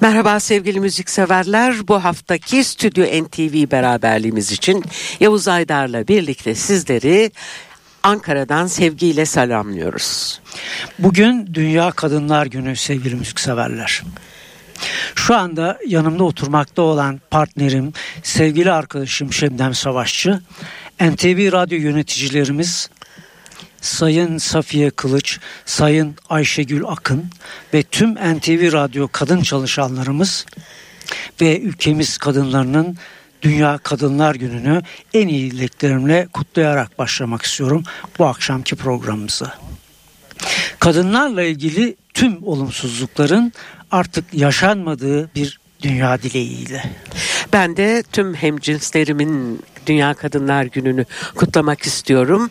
Merhaba sevgili müzikseverler. Bu haftaki Stüdyo NTV beraberliğimiz için Yavuz Aydar'la birlikte sizleri Ankara'dan sevgiyle selamlıyoruz. Bugün Dünya Kadınlar Günü sevgili müzikseverler. Şu anda yanımda oturmakta olan partnerim, sevgili arkadaşım Şebnem Savaşçı, NTV radyo yöneticilerimiz Sayın Safiye Kılıç, Sayın Ayşegül Akın ve tüm NTV Radyo kadın çalışanlarımız ve ülkemiz kadınlarının Dünya Kadınlar Günü'nü en iyi dileklerimle kutlayarak başlamak istiyorum bu akşamki programımıza. Kadınlarla ilgili tüm olumsuzlukların artık yaşanmadığı bir dünya dileğiyle. Ben de tüm hemcinslerimin Dünya Kadınlar Günü'nü kutlamak istiyorum.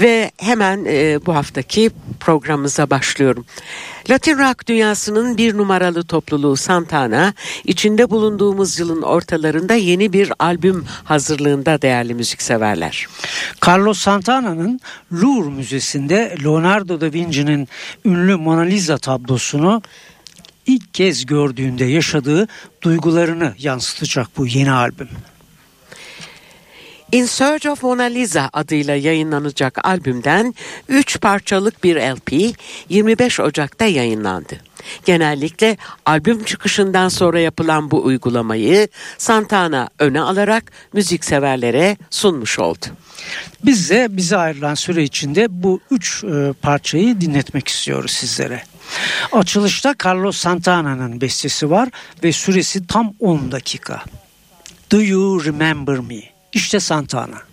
Ve hemen e, bu haftaki programımıza başlıyorum. Latin rock dünyasının bir numaralı topluluğu Santana, içinde bulunduğumuz yılın ortalarında yeni bir albüm hazırlığında değerli müzikseverler. Carlos Santana'nın Louvre Müzesi'nde Leonardo da Vinci'nin ünlü Mona Lisa tablosunu ilk kez gördüğünde yaşadığı duygularını yansıtacak bu yeni albüm. In Search of Mona Lisa adıyla yayınlanacak albümden 3 parçalık bir LP 25 Ocak'ta yayınlandı. Genellikle albüm çıkışından sonra yapılan bu uygulamayı Santana öne alarak müzikseverlere sunmuş oldu. Biz de bize ayrılan süre içinde bu üç e, parçayı dinletmek istiyoruz sizlere. Açılışta Carlos Santana'nın bestesi var ve süresi tam 10 dakika. Do you remember me? İşte Santana.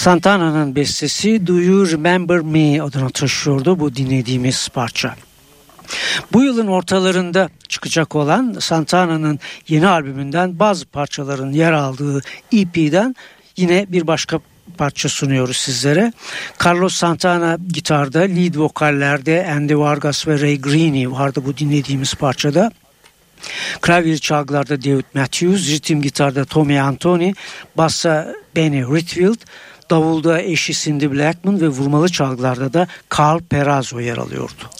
Santana'nın bestesi Do You Remember Me adını taşıyordu bu dinlediğimiz parça. Bu yılın ortalarında çıkacak olan Santana'nın yeni albümünden bazı parçaların yer aldığı EP'den yine bir başka parça sunuyoruz sizlere. Carlos Santana gitarda, lead vokallerde Andy Vargas ve Ray Greene vardı bu dinlediğimiz parçada. Klavye çalgılarda David Matthews, ritim gitarda Tommy Anthony, bassa Benny Ritfield, Davulda eşi Cindy Blackman ve vurmalı çalgılarda da Carl Perazzo yer alıyordu.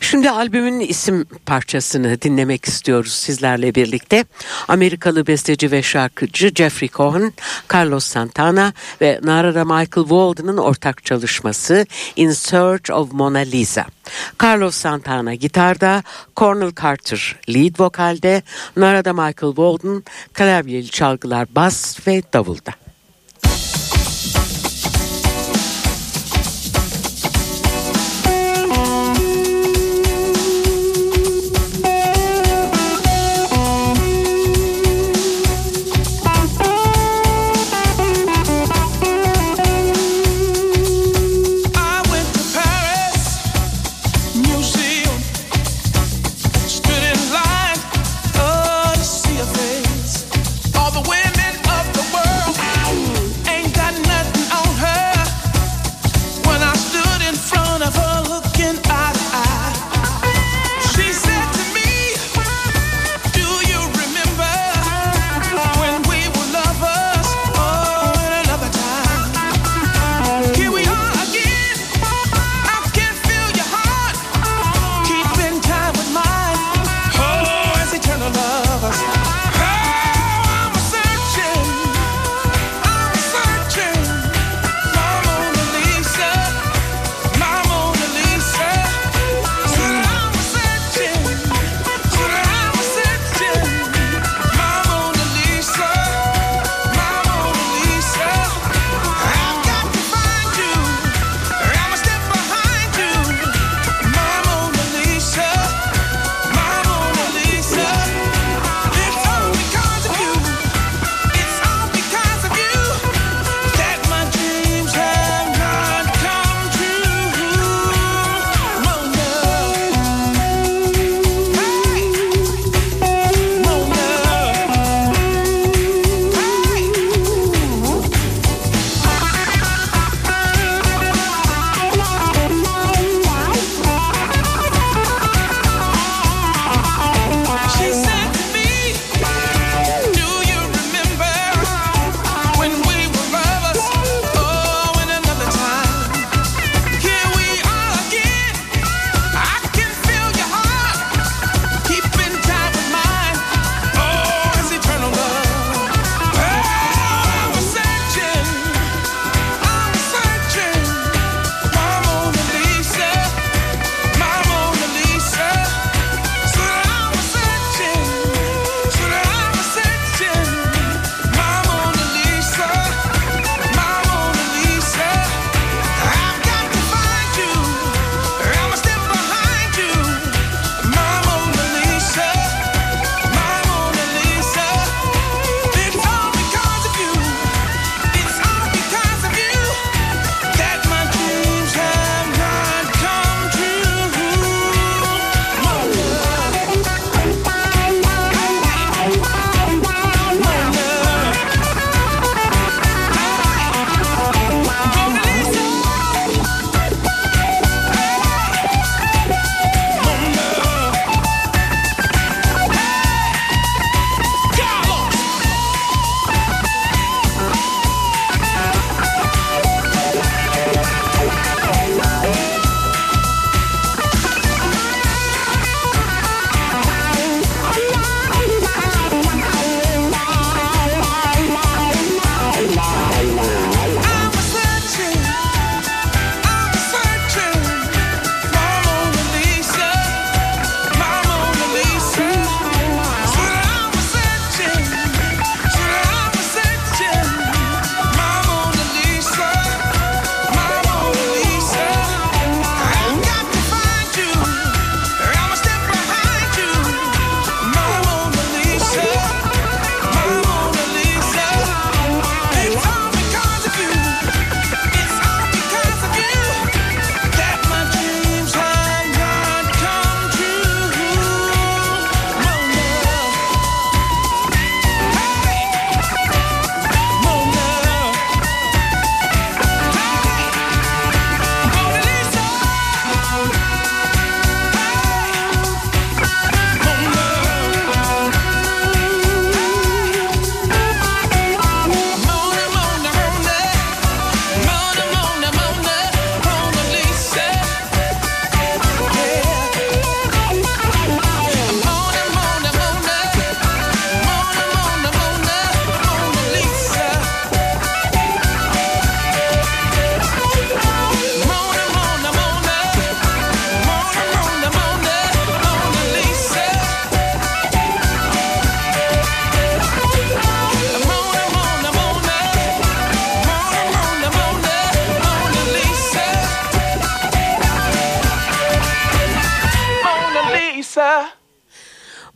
Şimdi albümün isim parçasını dinlemek istiyoruz sizlerle birlikte. Amerikalı besteci ve şarkıcı Jeffrey Cohen, Carlos Santana ve Narada Michael Walden'ın ortak çalışması In Search of Mona Lisa. Carlos Santana gitarda, Cornel Carter lead vokalde, Narada Michael Walden klavyeli çalgılar bas ve davulda.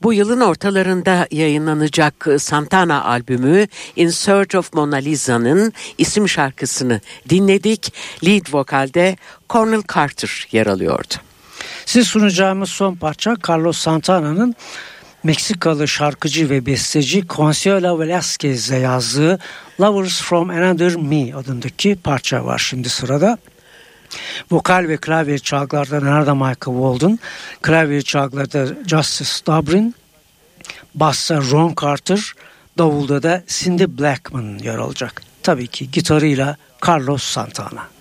Bu yılın ortalarında yayınlanacak Santana albümü In Search of Mona Lisa'nın isim şarkısını dinledik. Lead vokalde Cornel Carter yer alıyordu. Siz sunacağımız son parça Carlos Santana'nın Meksikalı şarkıcı ve besteci Consuelo Velasquez'e yazdığı Lovers from Another Me adındaki parça var şimdi sırada. Vokal ve klavye çalgılarda Nerede Michael Walden, klavye çalgılarda Justice Dobrin, bassa Ron Carter, davulda da Cindy Blackman yer alacak. Tabii ki gitarıyla Carlos Santana.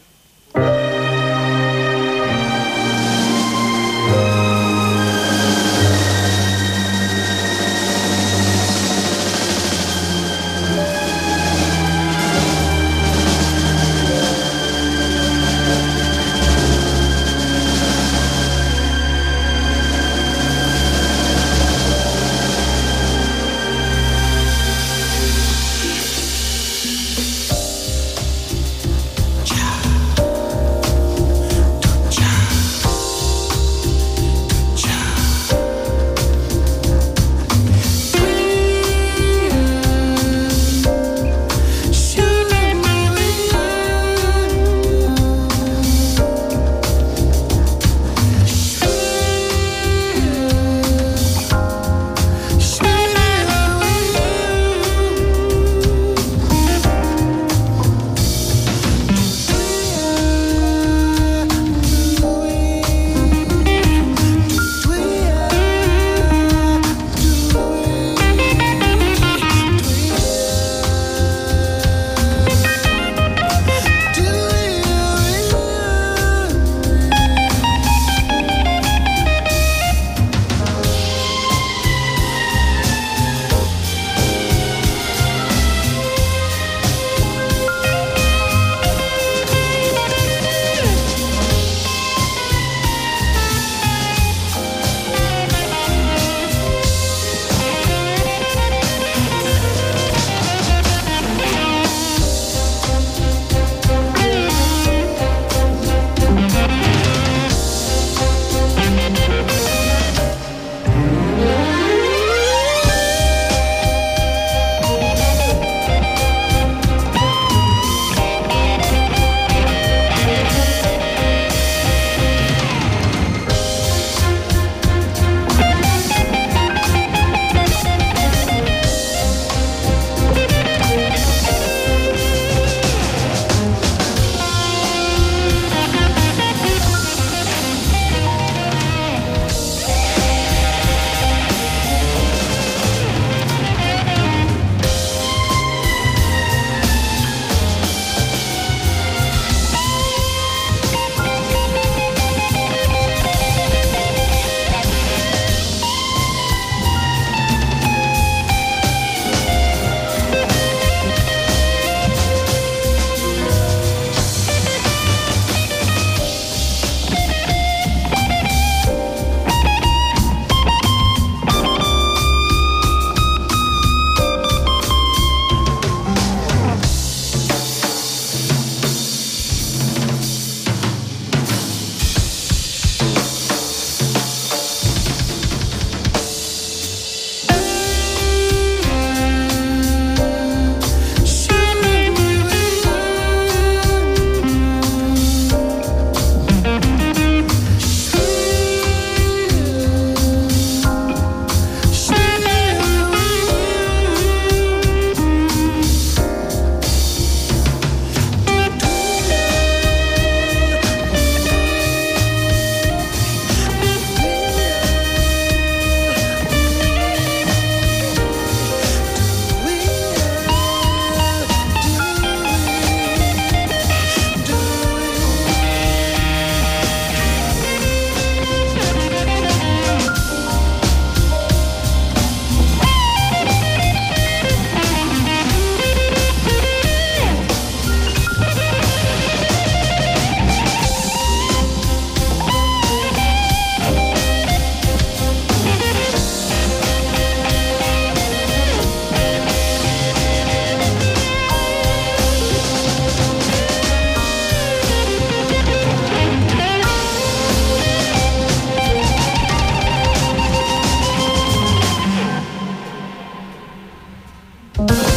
Thank you.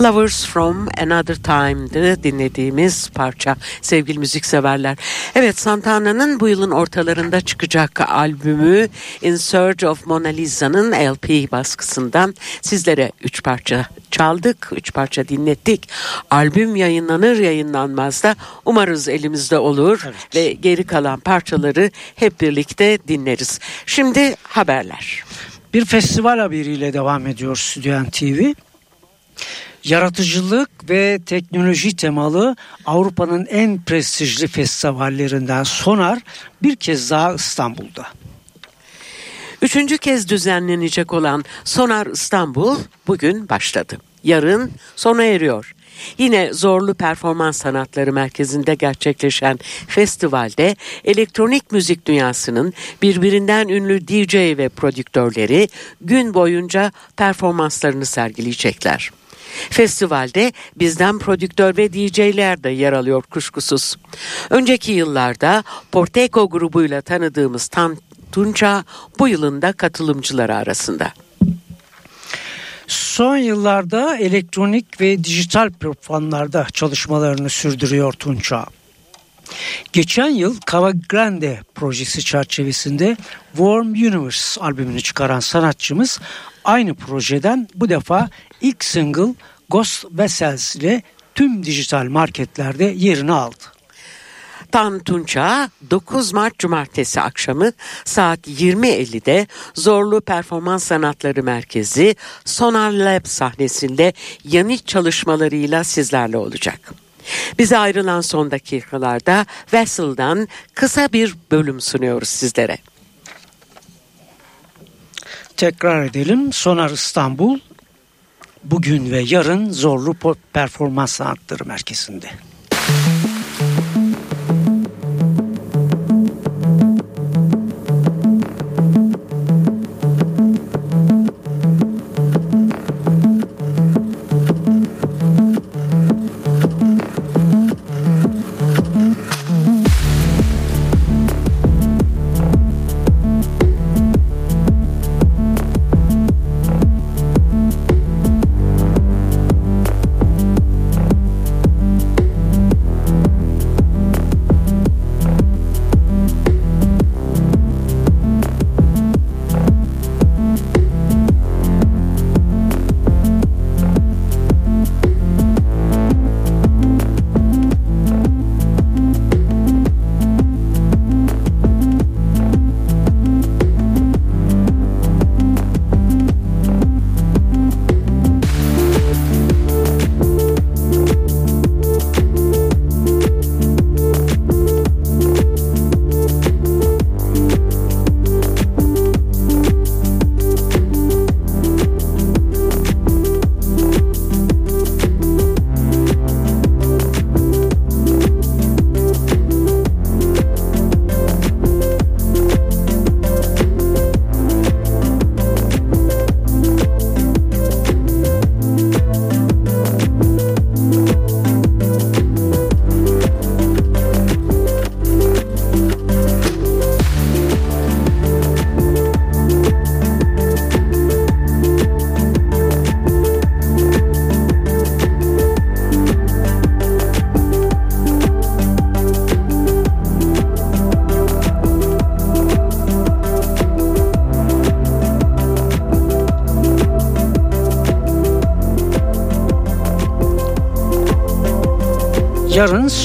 Lovers from Another Time'dı dinlediğimiz parça sevgili müzikseverler. Evet Santana'nın bu yılın ortalarında çıkacak albümü In Search of Mona Lisa'nın LP baskısından sizlere üç parça çaldık, üç parça dinlettik. Albüm yayınlanır yayınlanmaz da umarız elimizde olur evet. ve geri kalan parçaları hep birlikte dinleriz. Şimdi haberler. Bir festival haberiyle devam ediyor Stüdyen TV. Yaratıcılık ve teknoloji temalı Avrupa'nın en prestijli festivallerinden Sonar bir kez daha İstanbul'da. Üçüncü kez düzenlenecek olan Sonar İstanbul bugün başladı. Yarın sona eriyor. Yine Zorlu Performans Sanatları Merkezi'nde gerçekleşen festivalde elektronik müzik dünyasının birbirinden ünlü DJ ve prodüktörleri gün boyunca performanslarını sergileyecekler. Festivalde bizden prodüktör ve DJ'ler de yer alıyor kuşkusuz. Önceki yıllarda Porteco grubuyla tanıdığımız Tan Tunca bu yılın da katılımcıları arasında. Son yıllarda elektronik ve dijital platformlarda çalışmalarını sürdürüyor Tunça. Geçen yıl Cava Grande projesi çerçevesinde Warm Universe albümünü çıkaran sanatçımız aynı projeden bu defa ilk single Ghost Vessels ile tüm dijital marketlerde yerini aldı. Tan Tunça 9 Mart Cumartesi akşamı saat 20.50'de Zorlu Performans Sanatları Merkezi Sonar Lab sahnesinde yeni çalışmalarıyla sizlerle olacak. Bize ayrılan son dakikalarda Vessel'dan kısa bir bölüm sunuyoruz sizlere. Tekrar edelim. Sonar İstanbul bugün ve yarın Zorlu Performans Sanatları Merkezi'nde.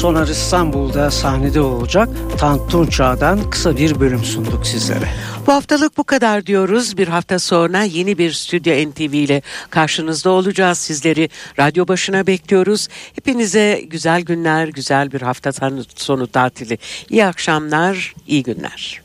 Sonar İstanbul'da sahnede olacak Tantun Çağ'dan kısa bir bölüm sunduk sizlere. Bu haftalık bu kadar diyoruz. Bir hafta sonra yeni bir Stüdyo NTV ile karşınızda olacağız. Sizleri radyo başına bekliyoruz. Hepinize güzel günler, güzel bir hafta sonu tatili. İyi akşamlar, iyi günler.